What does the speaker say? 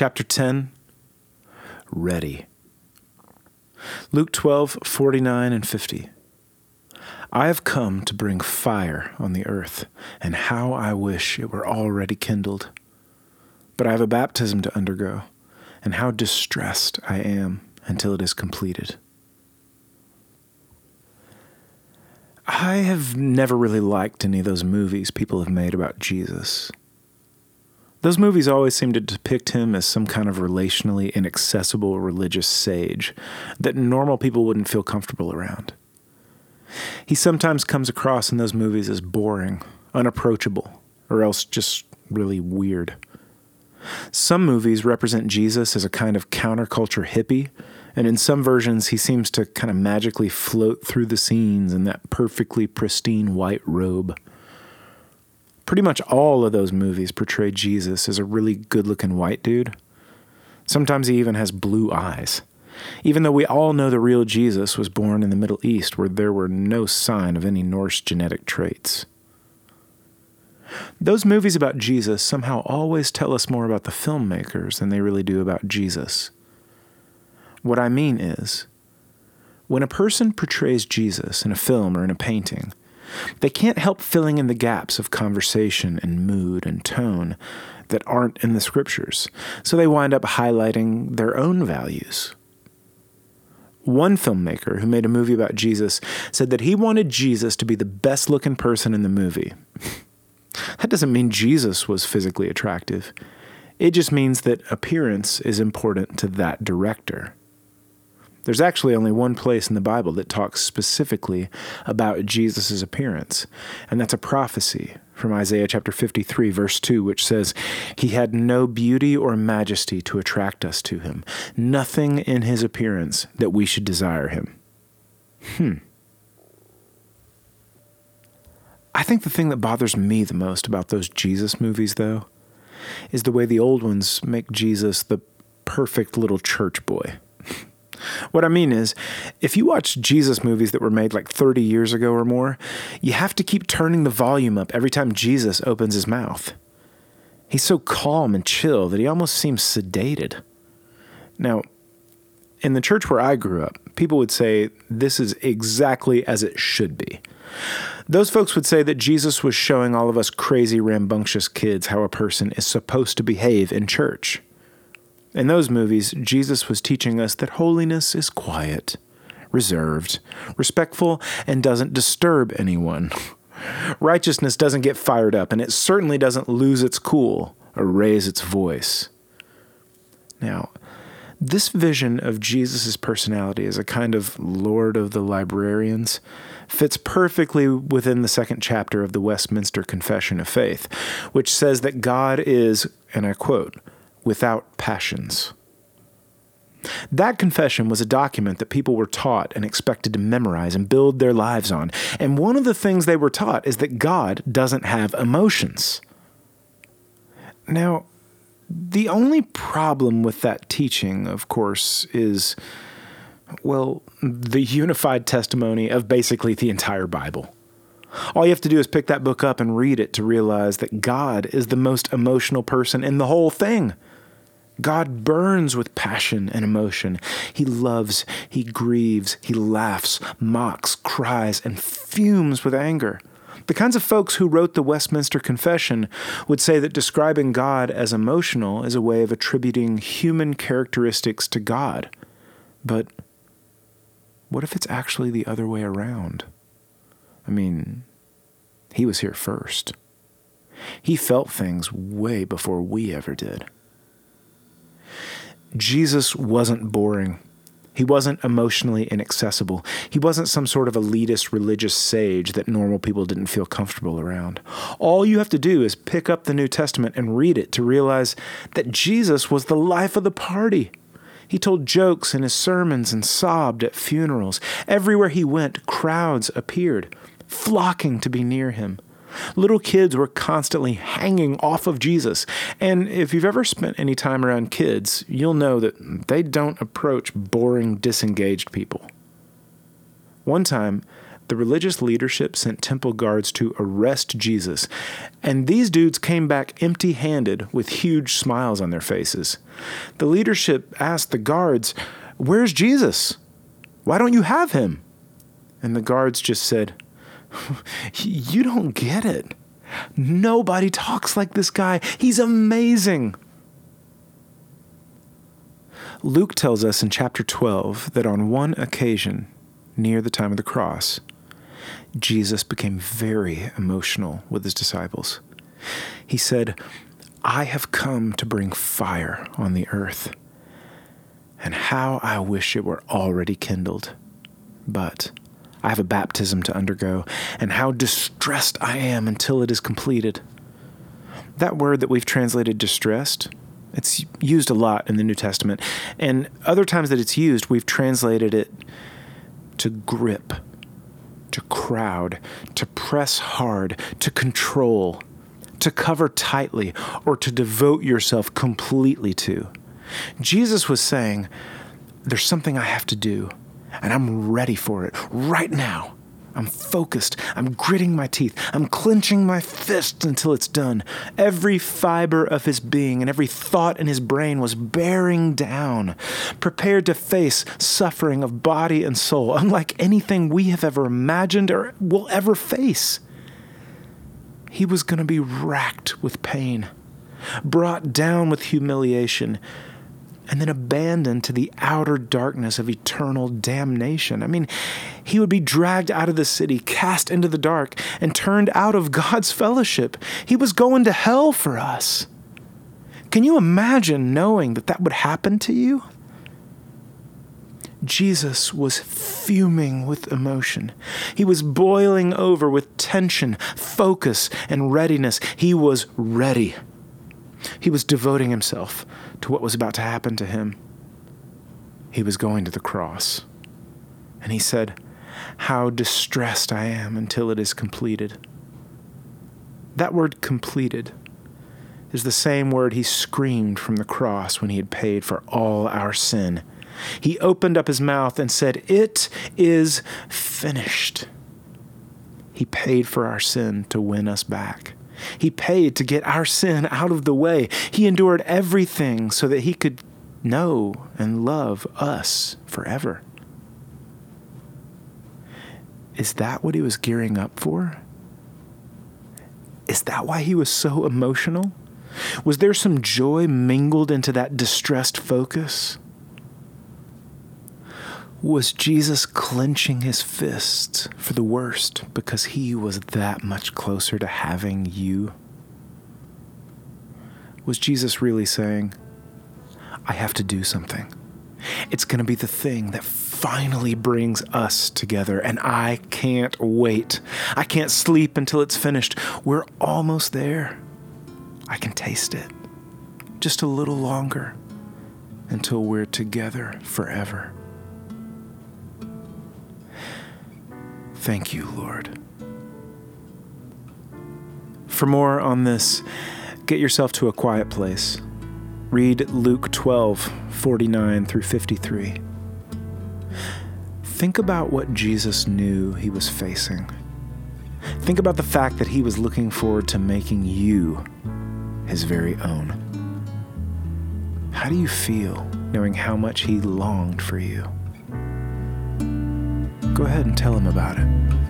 Chapter 10 Ready. Luke 12, 49 and 50. I have come to bring fire on the earth, and how I wish it were already kindled. But I have a baptism to undergo, and how distressed I am until it is completed. I have never really liked any of those movies people have made about Jesus. Those movies always seem to depict him as some kind of relationally inaccessible religious sage that normal people wouldn't feel comfortable around. He sometimes comes across in those movies as boring, unapproachable, or else just really weird. Some movies represent Jesus as a kind of counterculture hippie and in some versions, he seems to kind of magically float through the scenes in that perfectly pristine white robe. Pretty much all of those movies portray Jesus as a really good looking white dude. Sometimes he even has blue eyes. Even though we all know the real Jesus was born in the Middle East where there were no sign of any Norse genetic traits. Those movies about Jesus somehow always tell us more about the filmmakers than they really do about Jesus. What I mean is, when a person portrays Jesus in a film or in a painting, they can't help filling in the gaps of conversation and mood and tone that aren't in the scriptures, so they wind up highlighting their own values. One filmmaker who made a movie about Jesus said that he wanted Jesus to be the best looking person in the movie. that doesn't mean Jesus was physically attractive. It just means that appearance is important to that director. There's actually only one place in the Bible that talks specifically about Jesus' appearance, and that's a prophecy from Isaiah chapter 53, verse 2, which says, He had no beauty or majesty to attract us to him, nothing in his appearance that we should desire him. Hmm. I think the thing that bothers me the most about those Jesus movies, though, is the way the old ones make Jesus the perfect little church boy. What I mean is, if you watch Jesus movies that were made like 30 years ago or more, you have to keep turning the volume up every time Jesus opens his mouth. He's so calm and chill that he almost seems sedated. Now, in the church where I grew up, people would say this is exactly as it should be. Those folks would say that Jesus was showing all of us crazy, rambunctious kids how a person is supposed to behave in church. In those movies, Jesus was teaching us that holiness is quiet, reserved, respectful, and doesn't disturb anyone. Righteousness doesn't get fired up, and it certainly doesn't lose its cool or raise its voice. Now, this vision of Jesus' personality as a kind of Lord of the Librarians fits perfectly within the second chapter of the Westminster Confession of Faith, which says that God is, and I quote, without passions. That confession was a document that people were taught and expected to memorize and build their lives on. And one of the things they were taught is that God doesn't have emotions. Now, the only problem with that teaching, of course, is, well, the unified testimony of basically the entire Bible. All you have to do is pick that book up and read it to realize that God is the most emotional person in the whole thing. God burns with passion and emotion. He loves, he grieves, he laughs, mocks, cries, and fumes with anger. The kinds of folks who wrote the Westminster Confession would say that describing God as emotional is a way of attributing human characteristics to God. But what if it's actually the other way around? I mean, he was here first. He felt things way before we ever did. Jesus wasn't boring. He wasn't emotionally inaccessible. He wasn't some sort of elitist religious sage that normal people didn't feel comfortable around. All you have to do is pick up the New Testament and read it to realize that Jesus was the life of the party. He told jokes in his sermons and sobbed at funerals. Everywhere he went, crowds appeared, flocking to be near him. Little kids were constantly hanging off of Jesus. And if you've ever spent any time around kids, you'll know that they don't approach boring, disengaged people. One time, the religious leadership sent temple guards to arrest Jesus, and these dudes came back empty handed with huge smiles on their faces. The leadership asked the guards, Where's Jesus? Why don't you have him? And the guards just said, You don't get it. Nobody talks like this guy. He's amazing. Luke tells us in chapter 12 that on one occasion, near the time of the cross, Jesus became very emotional with his disciples. He said, I have come to bring fire on the earth, and how I wish it were already kindled. But I have a baptism to undergo, and how distressed I am until it is completed. That word that we've translated distressed, it's used a lot in the New Testament, and other times that it's used, we've translated it to grip to crowd, to press hard, to control, to cover tightly, or to devote yourself completely to. Jesus was saying, There's something I have to do, and I'm ready for it right now. I'm focused. I'm gritting my teeth. I'm clenching my fists until it's done. Every fiber of his being and every thought in his brain was bearing down, prepared to face suffering of body and soul, unlike anything we have ever imagined or will ever face. He was going to be racked with pain, brought down with humiliation, and then abandoned to the outer darkness of eternal damnation. I mean, he would be dragged out of the city, cast into the dark, and turned out of God's fellowship. He was going to hell for us. Can you imagine knowing that that would happen to you? Jesus was fuming with emotion. He was boiling over with tension, focus, and readiness. He was ready. He was devoting himself to what was about to happen to him. He was going to the cross. And he said, How distressed I am until it is completed. That word completed is the same word he screamed from the cross when he had paid for all our sin. He opened up his mouth and said, It is finished. He paid for our sin to win us back. He paid to get our sin out of the way. He endured everything so that he could know and love us forever. Is that what he was gearing up for? Is that why he was so emotional? Was there some joy mingled into that distressed focus? Was Jesus clenching his fists for the worst because he was that much closer to having you? Was Jesus really saying, I have to do something? It's going to be the thing that finally brings us together, and I can't wait. I can't sleep until it's finished. We're almost there. I can taste it. Just a little longer until we're together forever. Thank you, Lord. For more on this, get yourself to a quiet place. Read Luke 12, 49 through 53. Think about what Jesus knew he was facing. Think about the fact that he was looking forward to making you his very own. How do you feel knowing how much he longed for you? Go ahead and tell him about it.